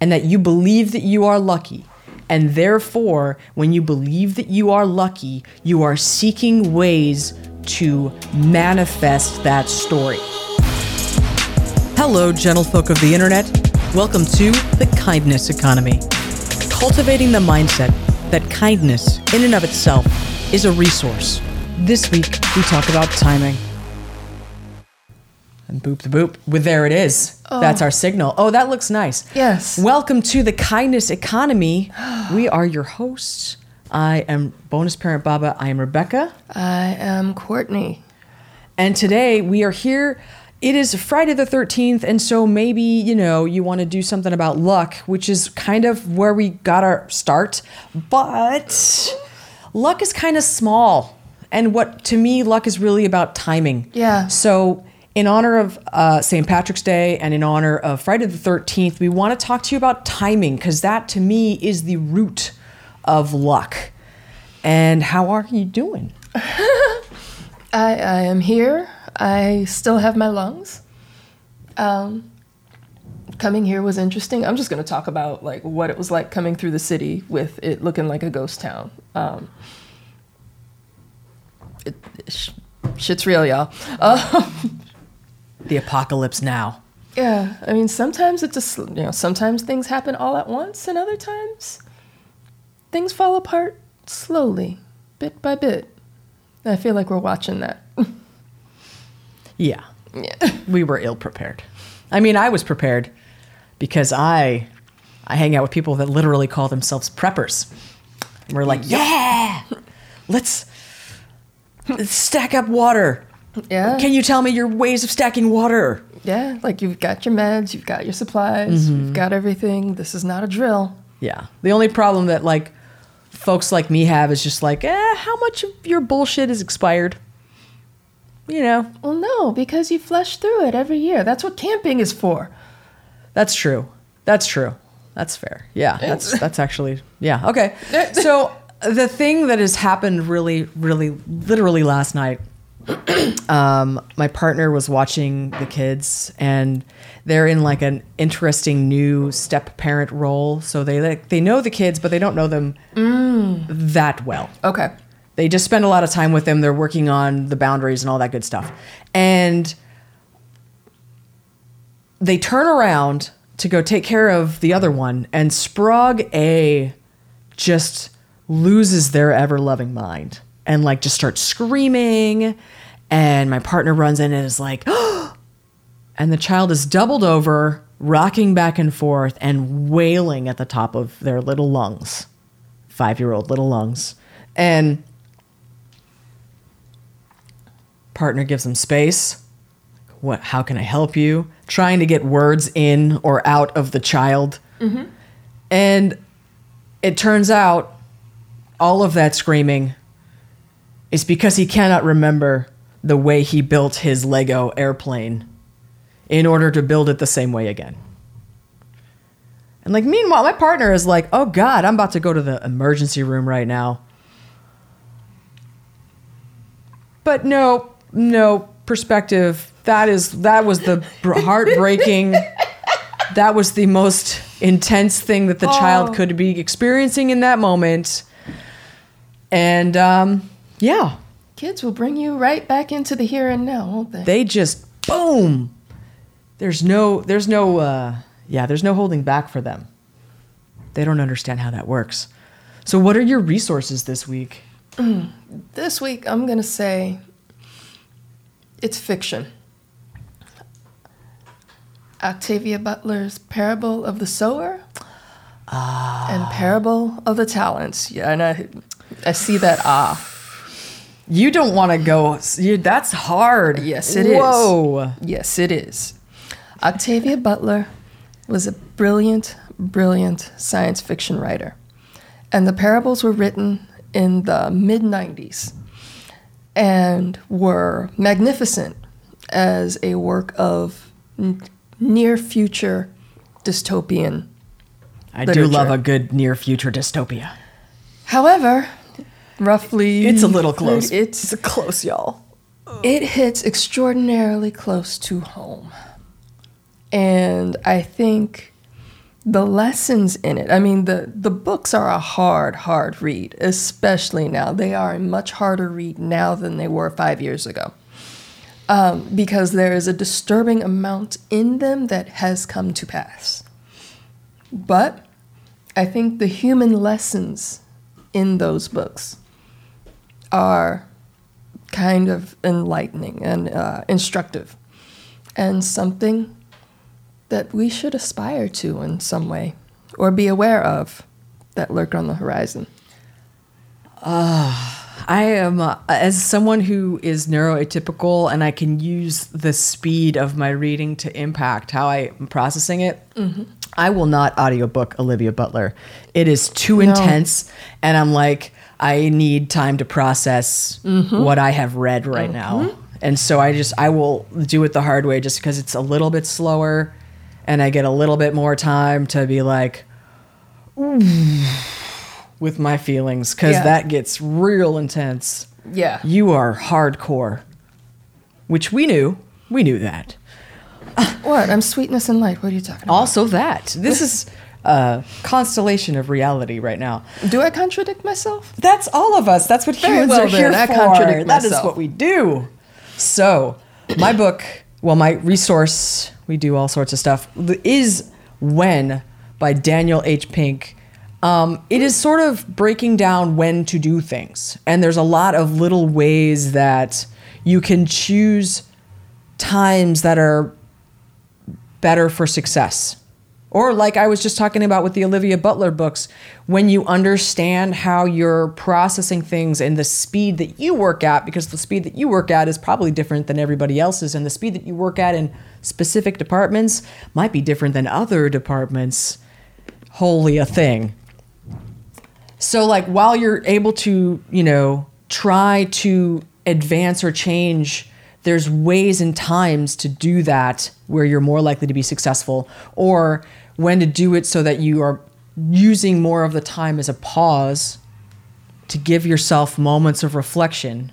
and that you believe that you are lucky. And therefore, when you believe that you are lucky, you are seeking ways to manifest that story. Hello, gentlefolk of the internet. Welcome to the Kindness Economy. Cultivating the mindset that kindness, in and of itself, is a resource. This week, we talk about timing. And boop the boop. Well, there it is. Oh. That's our signal. Oh, that looks nice. Yes. Welcome to the Kindness Economy. We are your hosts. I am bonus parent Baba. I am Rebecca. I am Courtney. And today we are here. It is Friday the 13th, and so maybe, you know, you want to do something about luck, which is kind of where we got our start. But luck is kind of small. And what to me, luck is really about timing. Yeah. So, in honor of uh, St. Patrick's Day and in honor of Friday the 13th, we want to talk to you about timing because that to me is the root of luck. And how are you doing? I, I am here. I still have my lungs. Um, coming here was interesting. I'm just going to talk about like what it was like coming through the city with it looking like a ghost town. Um, it, sh- shit's real, y'all. Uh, The apocalypse now. yeah, I mean, sometimes it just, you know, sometimes things happen all at once, and other times things fall apart slowly, bit by bit. I feel like we're watching that. Yeah. yeah. we were ill prepared. I mean, I was prepared because I I hang out with people that literally call themselves preppers. And we're like, yeah, let's, let's stack up water. Yeah. Can you tell me your ways of stacking water? Yeah, like you've got your meds, you've got your supplies, you've got everything. This is not a drill. Yeah. The only problem that like folks like me have is just like, eh, how much of your bullshit is expired? You know, Well, no, because you flush through it every year. That's what camping is for. That's true. That's true. That's fair. Yeah, that's that's actually yeah. Okay. So the thing that has happened really, really, literally last night, um, my partner was watching the kids, and they're in like an interesting new step parent role. So they like they know the kids, but they don't know them that well. Okay. They just spend a lot of time with them. They're working on the boundaries and all that good stuff. And they turn around to go take care of the other one, and Sprague A just loses their ever loving mind and like just starts screaming. And my partner runs in and is like, and the child is doubled over, rocking back and forth and wailing at the top of their little lungs, five year old little lungs. And partner gives them space. What? How can I help you? Trying to get words in or out of the child, mm-hmm. and it turns out all of that screaming is because he cannot remember the way he built his Lego airplane in order to build it the same way again. And like meanwhile, my partner is like, "Oh God, I'm about to go to the emergency room right now." But no, no perspective. That is that was the heartbreaking. that was the most intense thing that the child Oh. could be experiencing in that moment. And um, yeah, Kids will bring you right back into the here and now, won't they? they just boom. There's no, there's no, uh, yeah, there's no holding back for them. They don't understand how that works. So, what are your resources this week? This week, I'm going to say it's fiction. Octavia Butler's Parable of the Sower and Parable of the Talents. Yeah, and I, I see that ah. You don't want to go. You, that's hard. Yes, it is. Whoa. Yes, it is. Octavia Butler was a brilliant, brilliant science fiction writer. And the parables were written in the mid 90s and were magnificent as a work of n- near future dystopian. I do love a good near future dystopia. However, roughly. It's a little close. It's, It's close, y'all. it hits extraordinarily close to home. And I think the lessons in it. I mean, the the books are a hard, hard read, especially now. They are a much harder read now than they were five years ago, um, because there is a disturbing amount in them that has come to pass. But I think the human lessons in those books are kind of enlightening and uh, instructive, and something that we should aspire to in some way or be aware of that lurk on the horizon? I am, uh, as someone who is neuroatypical and I can use the speed of my reading to impact how I'm processing it, I will not audiobook Olivia Butler. It is too intense. And I'm like, I need time to process mm-hmm. what I have read right mm-hmm. now. And so I just, I will do it the hard way just because it's a little bit slower and I get a little bit more time to be like, with my feelings because Yeah. that gets real intense. Yeah. You are hardcore, which we knew. We knew that. What? I'm sweetness and light. What are you talking about? Also, that this is a constellation of reality right now. Do I contradict myself? That's all of us. That's what Very humans well are here then, I for. contradict That is myself. what we do. So, my book, well, my resource, we do all sorts of stuff, is When by Daniel H. Pink. Um, it is sort of breaking down when to do things. And there's a lot of little ways that you can choose times that are better for success. Or, like I was just talking about with the Olivia Butler books, when you understand how you're processing things and the speed that you work at, because the speed that you work at is probably different than everybody else's, and the speed that you work at in specific departments might be different than other departments. Wholly a thing. So, like, while you're able to, you know, try to advance or change, there's ways and times to do that where you're more likely to be successful, or when to do it so that you are using more of the time as a pause to give yourself moments of reflection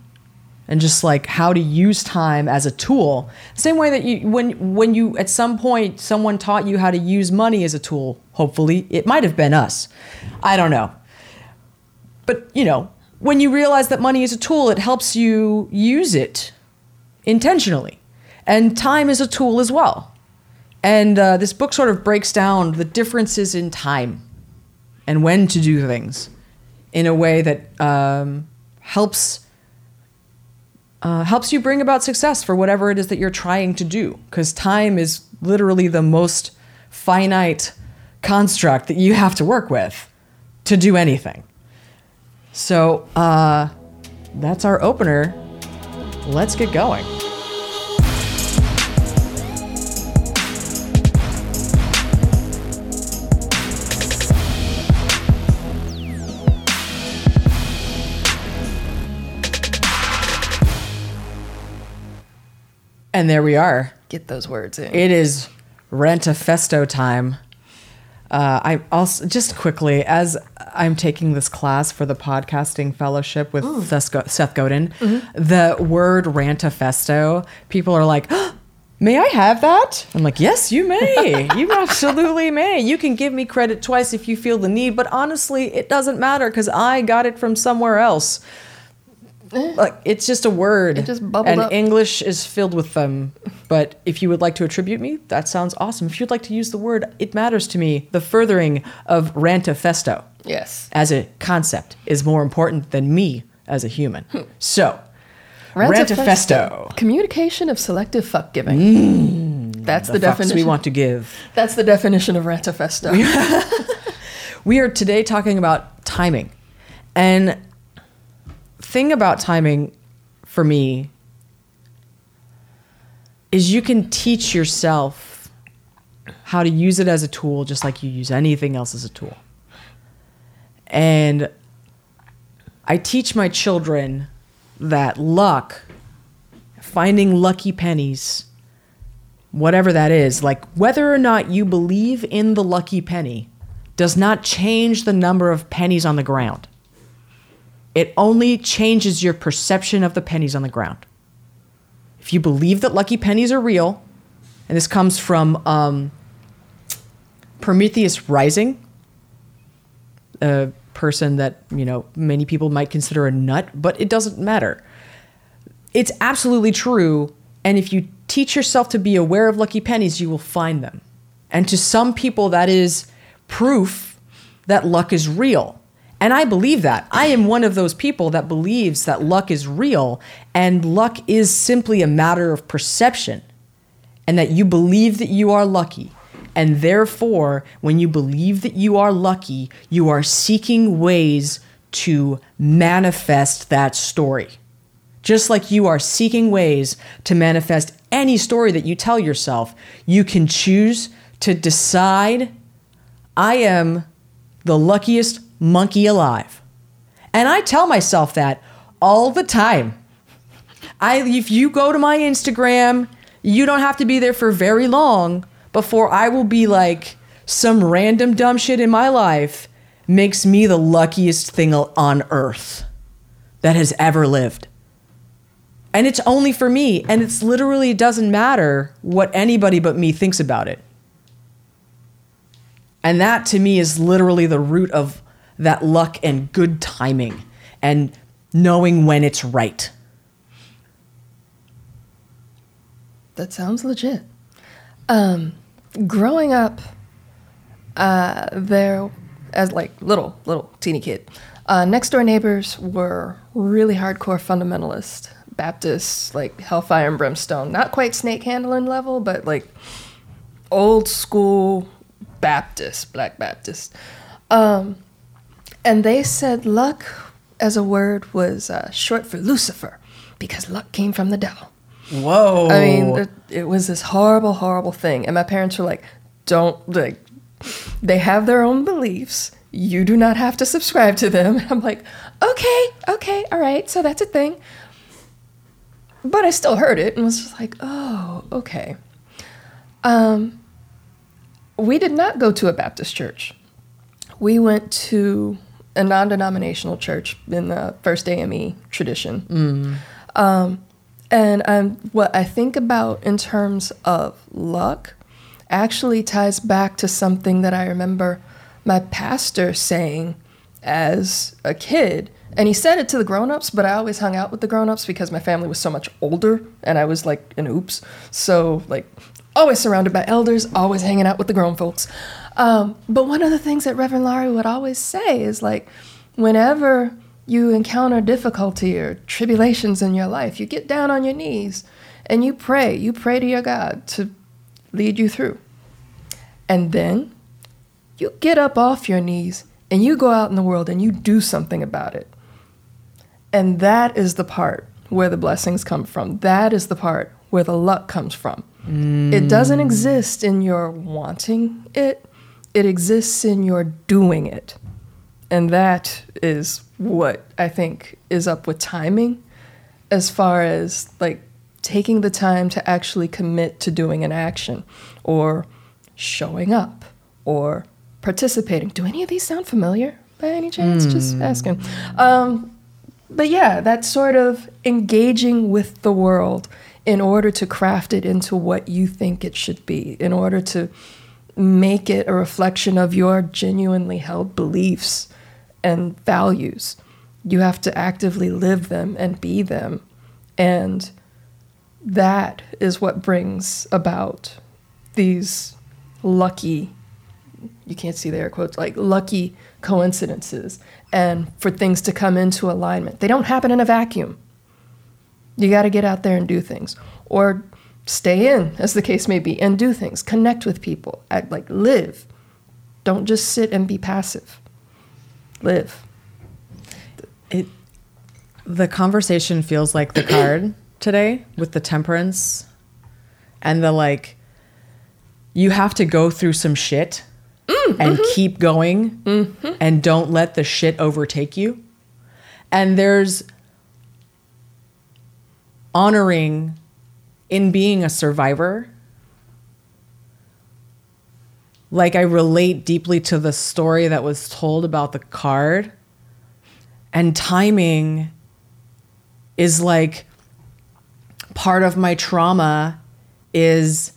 and just like how to use time as a tool. Same way that you when when you at some point someone taught you how to use money as a tool hopefully it might have been us. I don't know. But you know when you realize that money is a tool it helps you use it intentionally and time is a tool as well and uh, this book sort of breaks down the differences in time and when to do things in a way that um, helps uh, helps you bring about success for whatever it is that you're trying to do. Because time is literally the most finite construct that you have to work with to do anything. So uh, that's our opener. Let's get going. And there we are. Get those words in. It is Rantafesto time. Uh, I also just quickly as I'm taking this class for the podcasting fellowship with Seth, Go- Seth Godin, the word Rantafesto, people are like, "May I have that?" I'm like, "Yes, you may. you absolutely may. You can give me credit twice if you feel the need, but honestly, it doesn't matter because I got it from somewhere else." Eh. Like it's just a word. It just bubbled and up. English is filled with them. But if you would like to attribute me, that sounds awesome. If you'd like to use the word, it matters to me. The furthering of Rantafesto yes. as a concept is more important than me as a human. Hmm. So, Rantafesto. Communication of selective fuck giving. Mm. That's the, The definition. we want to give. That's the definition of Rantafesto. We are today talking about timing. And thing about timing for me is you can teach yourself how to use it as a tool just like you use anything else as a tool. And I teach my children that luck, finding lucky pennies, whatever that is, like whether or not you believe in the lucky penny, does not change the number of pennies on the ground. It only changes your perception of the pennies on the ground. If you believe that lucky pennies are real, and this comes from um, Prometheus Rising, a person that, you know, many people might consider a nut, but it doesn't matter. It's absolutely true. And if you teach yourself to be aware of lucky pennies, you will find them. And to some people, that is proof that luck is real. And I believe that. I am one of those people that believes that luck is real and luck is simply a matter of perception and that you believe that you are lucky. And therefore, when you believe that you are lucky, you are seeking ways to manifest that story. Just like you are seeking ways to manifest any story that you tell yourself, you can choose to decide I am the luckiest monkey alive. And I tell myself that all the time. I if you go to my Instagram, you don't have to be there for very long before I will be like some random dumb shit in my life makes me the luckiest thing on earth that has ever lived. And it's only for me and it's literally doesn't matter what anybody but me thinks about it. And that to me is literally the root of that luck and good timing and knowing when it's right. That sounds legit. Um, growing up, uh, there, as like little little teeny kid, uh, next door neighbors were really hardcore fundamentalist Baptists, like hellfire and brimstone. Not quite snake handling level, but like old school Baptist, Black Baptist. Um, and they said luck as a word was uh, short for Lucifer because luck came from the devil. Whoa. I mean, it, it was this horrible, horrible thing. And my parents were like, don't, like, they have their own beliefs. You do not have to subscribe to them. I'm like, okay, okay, all right, so that's a thing. But I still heard it and was just like, oh, okay. Um, we did not go to a Baptist church. We went to a non denominational church in the First AME tradition. Mm. Um, and um, what I think about in terms of luck actually ties back to something that I remember my pastor saying as a kid. And he said it to the grown-ups, but I always hung out with the grown-ups because my family was so much older and I was like an oops. So like always surrounded by elders, always hanging out with the grown folks. Um, but one of the things that Reverend Laurie would always say is like, whenever you encounter difficulty or tribulations in your life, you get down on your knees and you pray. You pray to your God to lead you through. And then you get up off your knees and you go out in the world and you do something about it. And that is the part where the blessings come from. That is the part where the luck comes from. Mm. It doesn't exist in your wanting it, it exists in your doing it. And that is what I think is up with timing as far as like taking the time to actually commit to doing an action or showing up or participating. Do any of these sound familiar by any chance? Mm. Just asking. Um, but yeah, that sort of engaging with the world in order to craft it into what you think it should be, in order to make it a reflection of your genuinely held beliefs and values. You have to actively live them and be them. And that is what brings about these lucky, you can't see the air quotes, like lucky coincidences and for things to come into alignment. They don't happen in a vacuum. You got to get out there and do things. Or stay in, as the case may be, and do things. Connect with people. Act like live. Don't just sit and be passive. Live. It the conversation feels like the card today with the temperance and the like you have to go through some shit mm, and mm-hmm. keep going mm-hmm. and don't let the shit overtake you. And there's honoring in being a survivor, like I relate deeply to the story that was told about the card. And timing is like part of my trauma is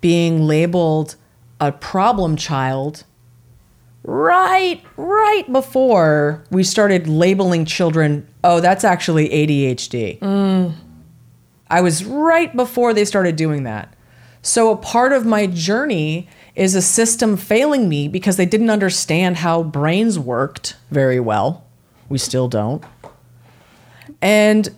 being labeled a problem child right right before we started labeling children oh that's actually ADHD. I was right before they started doing that. So a part of my journey is a system failing me because they didn't understand how brains worked very well. We still don't. And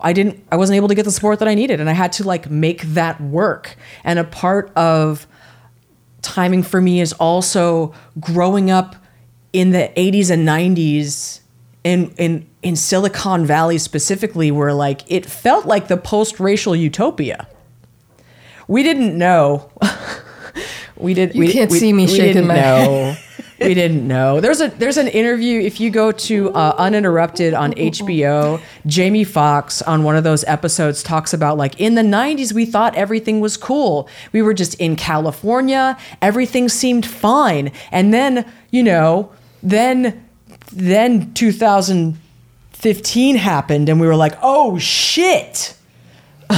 I didn't I wasn't able to get the support that I needed and I had to like make that work. And a part of timing for me is also growing up in the 80s and 90s in in in Silicon Valley specifically where like it felt like the post-racial utopia. We didn't know. we did You we, can't we- see me we shaking my know. we didn't know. There's a there's an interview if you go to uh, Uninterrupted on HBO. Jamie Foxx on one of those episodes talks about like in the 90s we thought everything was cool. We were just in California, everything seemed fine, and then you know then then 2015 happened and we were like oh shit.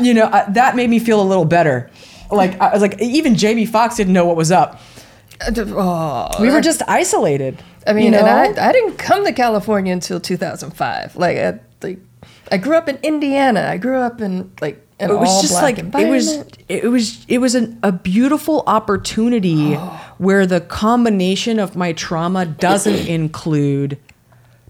you know I, that made me feel a little better. Like I was like even Jamie Foxx didn't know what was up. Oh, We were just isolated. I mean, you know? and I, I didn't come to California until 2005. Like, I, like, I grew up in Indiana. I grew up in like an it was just like it was it was it was an, a beautiful opportunity where the combination of my trauma doesn't include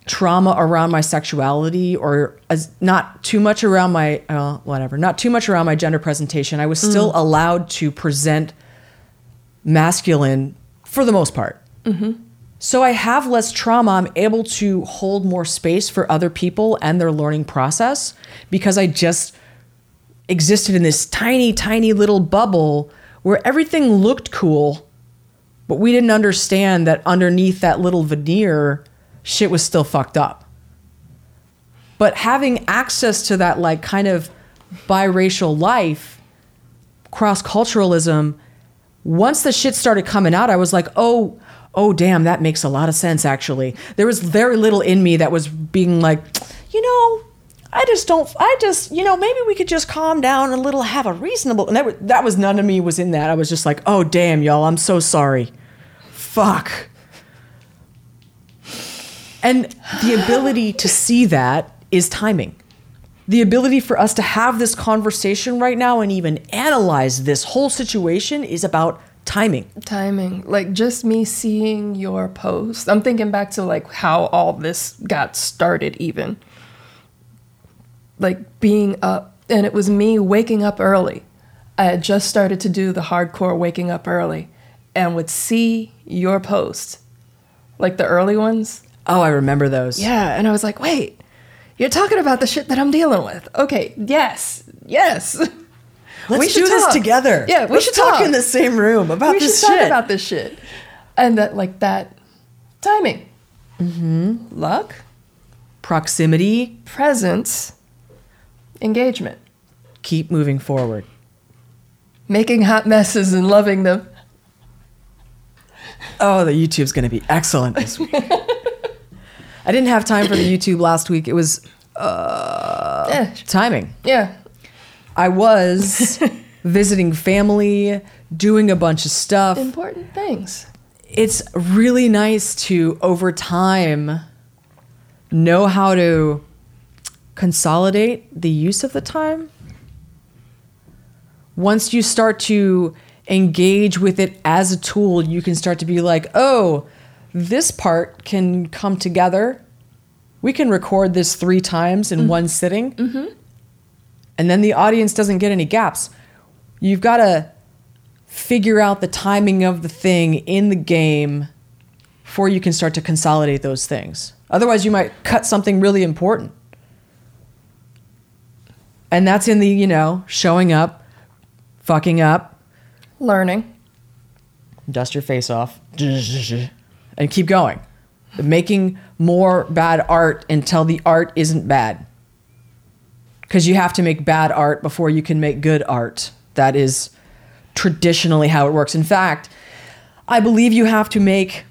trauma around my sexuality or as not too much around my uh, whatever not too much around my gender presentation. I was still allowed to present masculine for the most part. So I have less trauma. I'm able to hold more space for other people and their learning process because I just existed in this tiny, tiny little bubble where everything looked cool, but we didn't understand that underneath that little veneer, shit was still fucked up. But having access to that, like, kind of biracial life, cross culturalism, once the shit started coming out, I was like, oh, oh, damn, that makes a lot of sense, actually. There was very little in me that was being like, you know, I just don't, I just, you know, maybe we could just calm down a little, have a reasonable, and that, that was none of me was in that. I was just like, oh, damn, y'all, I'm so sorry. Fuck. And the ability to see that is timing. The ability for us to have this conversation right now and even analyze this whole situation is about timing. timing. Like, just me seeing your post. I'm thinking back to like how all this got started, even. Like, being up, and it was me waking up early. I had just started to do the hardcore waking up early and would see your post, like the early ones, Oh, I remember those. Yeah, and I was like, wait, you're talking about the shit that I'm dealing with. Okay, yes, yes. Let's We do should this together. Yeah, we Let's should talk, talk. in the same room about we this should talk shit. about this shit. And that, like, that timing, mm-hmm. luck, Proximity, presence, engagement, keep moving forward. making hot messes and loving them. Oh, the YouTube's going to be excellent this week. I didn't have time for the YouTube last week. It was yeah, timing. yeah. I was visiting family, doing a bunch of stuff. Important things. It's really nice to, over time, know how to consolidate the use of the time. Once you start to engage with it as a tool, you can start to be like, oh, this part can come together. We can record this three times in mm-hmm. one sitting. Mm-hmm. And then the audience doesn't get any gaps. You've got to figure out the timing of the thing in the game before you can start to consolidate those things. Otherwise, you might cut something really important. And that's in the, you know, showing up, fucking up, Learning. dust your face off, and keep going. Making more bad art until the art isn't bad. Because you have to make bad art before you can make good art. That is traditionally how it works. In fact, I believe you have to make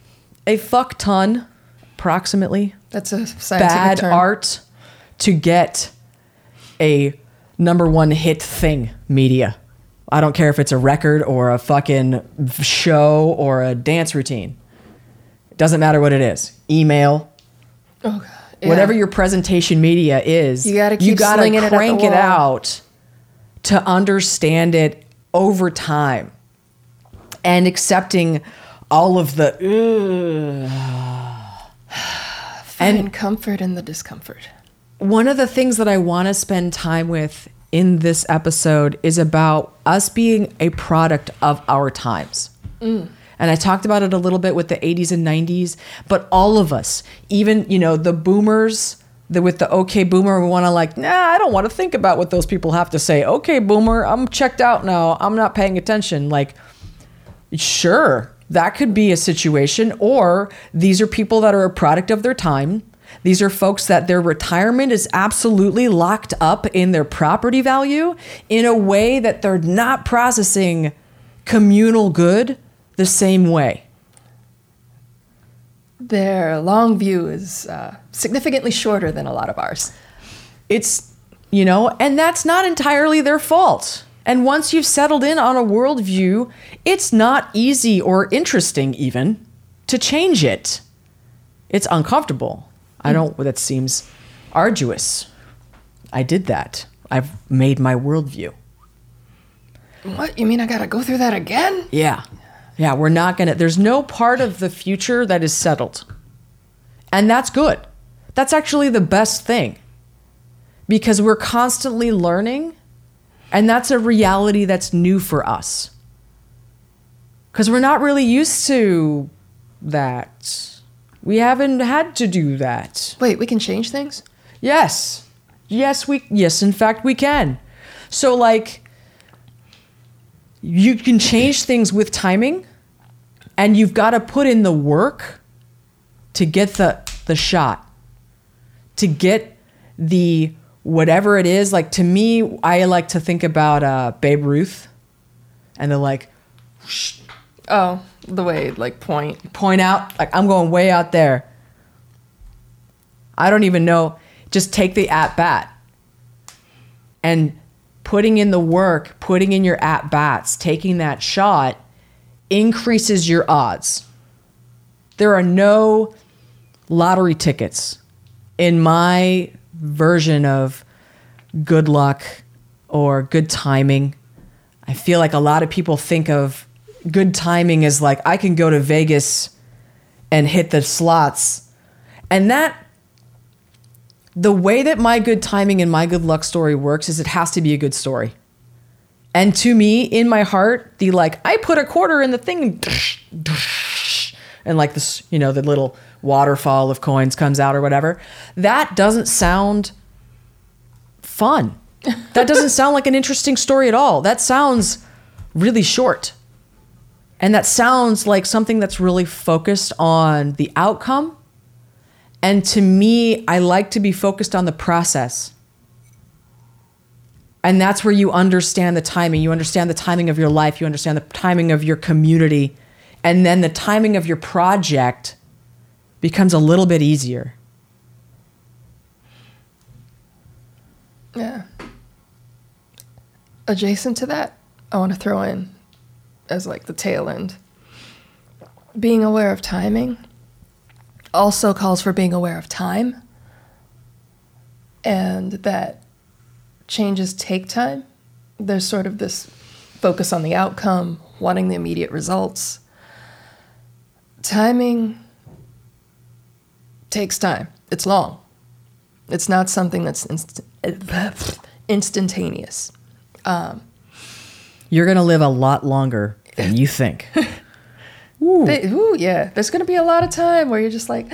a fuck ton, approximately, That's a scientific bad term. art to get a number one hit thing media I don't care if it's a record or a fucking show or a dance routine. It doesn't matter what it is. Email, Oh, God. Yeah. whatever your presentation media is, You gotta you keep gotta slinging it crank it wall. out to understand it over time and accepting all of the ugh. Find comfort in the discomfort. One of the things that I want to spend time with in this episode is about us being a product of our times. Mm. And I talked about it a little bit with the 80s and 90s, but all of us, even, you know, the boomers, the with the okay boomer, we want to like, nah, I don't want to think about what those people have to say. Okay, boomer, I'm checked out now. I'm not paying attention. Like, Sure, that could be a situation. Or these are people that are a product of their time. These are folks that their retirement is absolutely locked up in their property value in a way that they're not processing communal good the same way. Their long view is uh, significantly shorter than a lot of ours. It's, you know, and that's not entirely their fault. And once you've settled in on a worldview, it's not easy or interesting even to change it. It's uncomfortable. I don't, that seems arduous. I did that. I've made my worldview. What? You mean I gotta go through that again? Yeah. Yeah, we're not to, there's no part of the future that is settled. And that's good. That's actually the best thing because we're constantly learning, and that's a reality that's new for us. Because we're not really used to that. We haven't had to do that. Wait, we can change things? Yes. Yes, we yes, in fact we can. So like you can change things with timing and you've got to put in the work to get the the shot. To get the whatever it is like to me I like to think about uh Babe Ruth and they're like Oh, the way like point. point out like I'm going way out there. I don't even know. Just take the at bat and putting in the work, putting in your at bats, taking that shot increases your odds. There are no lottery tickets in my version of good luck or good timing. I feel like a lot of people think of good timing is like I can go to Vegas and hit the slots. And that the way that my good timing and my good luck story works is it has to be a good story. And to me, in my heart, the like, I put a quarter in the thing and, like this, you know, the little waterfall of coins comes out or whatever. That doesn't sound fun. That doesn't sound like an interesting story at all. That sounds really short. And that sounds like something that's really focused on the outcome. And to me, I like to be focused on the process. And that's where you understand the timing. You understand the timing of your life, you understand the timing of your community, and then the timing of your project becomes a little bit easier. Yeah. Adjacent to that, I want to throw in as like the tail end. Being aware of timing also calls for being aware of time and that changes take time. There's sort of this focus on the outcome, wanting the immediate results. Timing takes time. It's long. It's not something that's inst- instantaneous. Um, You're going to live a lot longer than you think. They- ooh, yeah. There's going to be a lot of time where you're just like,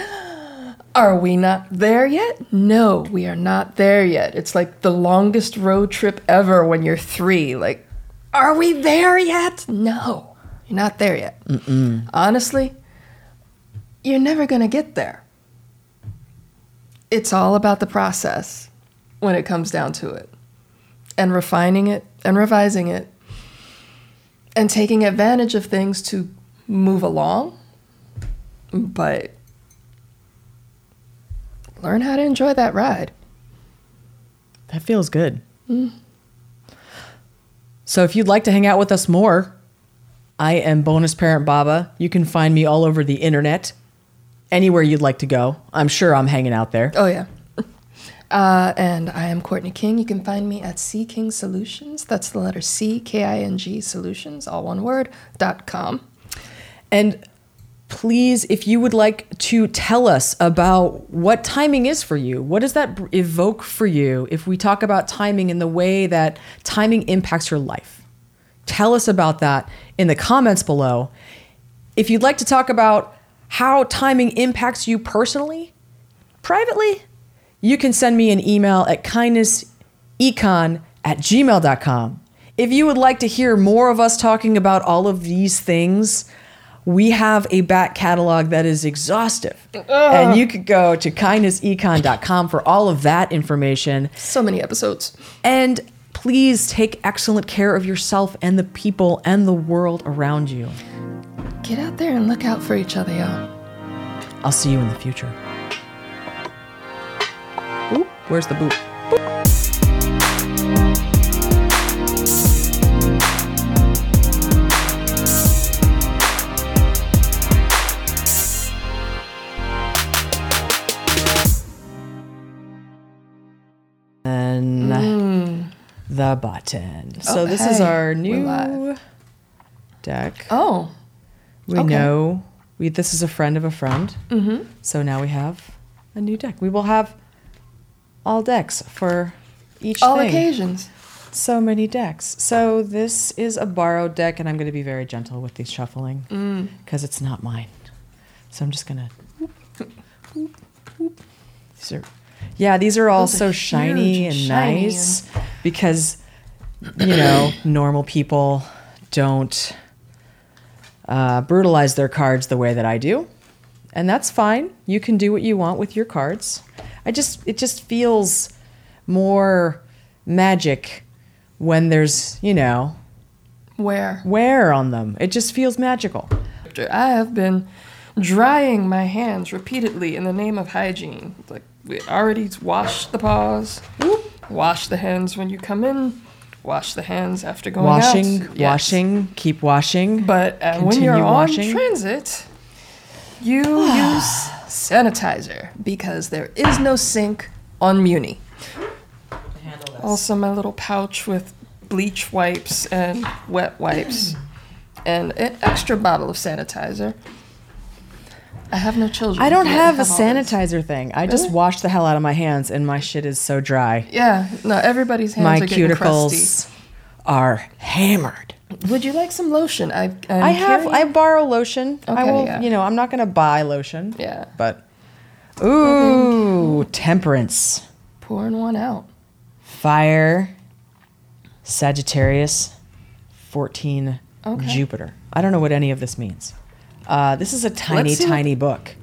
are we not there yet? No, we are not there yet. It's like the longest road trip ever when you're three. Like, are we there yet? No, you're not there yet. Honestly, you're never going to get there. It's all about the process when it comes down to it, and refining it and revising it and taking advantage of things to move along, but learn how to enjoy that ride. That feels good. Mm. So if you'd like to hang out with us more, I am Bonus Parent Baba. You can find me all over the internet, anywhere you'd like to go. I'm sure I'm hanging out there. Oh, yeah. Uh, and I am Courtney King. You can find me at C King Solutions. That's the letter C, K I N G Solutions, all one word, dot com. And please, if you would like to tell us about what timing is for you, what does that evoke for you if we talk about timing in the way that timing impacts your life? Tell us about that in the comments below. If you'd like to talk about how timing impacts you personally, privately, you can send me an email at kindnessecon at gmail.com. If you would like to hear more of us talking about all of these things, we have a back catalog that is exhaustive. And you could go to kindnessecon.com for all of that information. So many episodes. And please take excellent care of yourself and the people and the world around you. Get out there and look out for each other, y'all. I'll see you in the future. Ooh, where's the boot? And the button. So this is our new deck. Oh, We Okay. know we this is a friend of a friend. Mm-hmm. So now we have a new deck. We will have all decks for each all thing. occasions. So many decks. So this is a borrowed deck, and I'm going to be very gentle with these shuffling Mm. because it's not mine. So I'm just gonna. These are, yeah, these are all Those so huge shiny and and shiny nice because you know normal people don't uh, brutalize their cards the way that I do, and that's fine. You can do what you want with your cards. I just it just feels more magic when there's you know Where? wear on them. It just feels magical. I have been drying my hands repeatedly in the name of hygiene. Like we already washed the paws, wash the hands when you come in, wash the hands after going washing, out. Yes. washing, keep washing. But uh, when you're on transit, you use sanitizer because there is no sink on Muni. Also, my little pouch with bleach wipes and wet wipes, and an extra bottle of sanitizer. I have no children. I don't yet have a all this. sanitizer thing. I just wash the hell out of my hands, and my shit is so dry. Yeah, no, everybody's hands my are getting crusty. cuticles are hammered. Would you like some lotion? I I'm I have. I borrow lotion. I Okay, will. yeah. You know, I'm not gonna buy lotion. Yeah. But ooh, temperance, pouring one out. fire, Sagittarius, fourteen, Okay. Jupiter. I don't know what any of this means. Uh, this is a tiny, tiny book.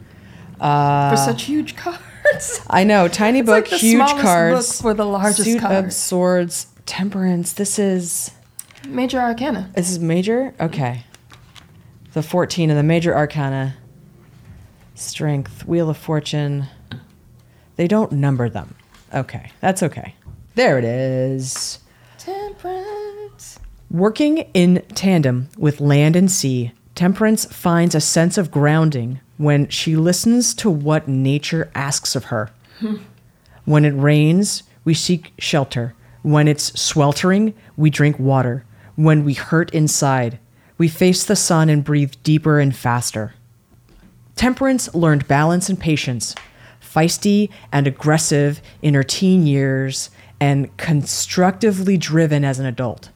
Uh, for such huge cards. I know, tiny It's book, like huge cards. book for the largest Suit card. of Swords, Temperance. This is Major Arcana. this is major. Okay, the fourteen of the major arcana. Strength, Wheel of Fortune. They don't number them. Okay, that's okay. There it is. Temperance. Working in tandem with land and sea, Temperance finds a sense of grounding when she listens to what nature asks of her. Hmm. when it rains, we seek shelter. When it's sweltering, we drink water. When we hurt inside, we face the sun and breathe deeper and faster. Temperance learned balance and patience, feisty and aggressive in her teen years, and constructively driven as an adult.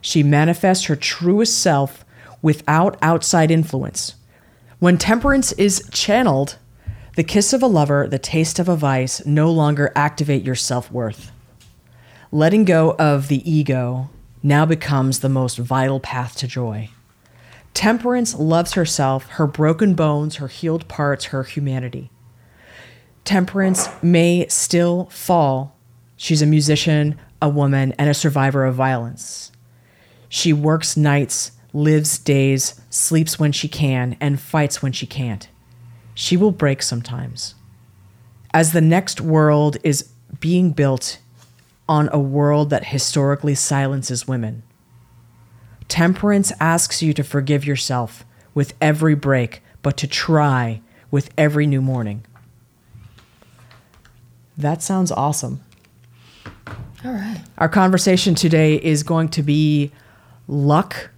She manifests her truest self without outside influence. When temperance is channeled, the kiss of a lover, the taste of a vice no longer activate your self worth. Letting go of the ego now becomes the most vital path to joy. Temperance loves herself, her broken bones, her healed parts, her humanity. Temperance may still fall. She's a musician, a woman, and a survivor of violence. She works nights, lives days, sleeps when she can, and fights when she can't. She will break sometimes. As the next world is being built on a world that historically silences women, Temperance asks you to forgive yourself with every break, but to try with every new morning. That sounds awesome. All right. Our conversation today is going to be luck,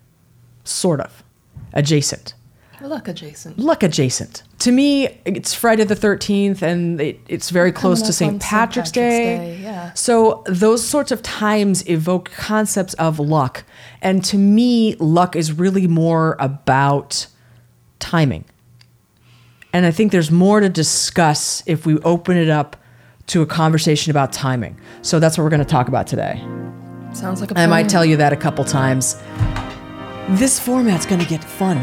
sort of, adjacent. Luck adjacent. Luck adjacent. To me, it's Friday the 13th, and it, it's very close to St. Patrick's, Patrick's Day. Day, yeah. So those sorts of times evoke concepts of luck. And to me, luck is really more about timing. And I think there's more to discuss if we open it up to a conversation about timing. So that's what we're going to talk about today. Sounds like a I might tell you that a couple times. This format's going to get fun.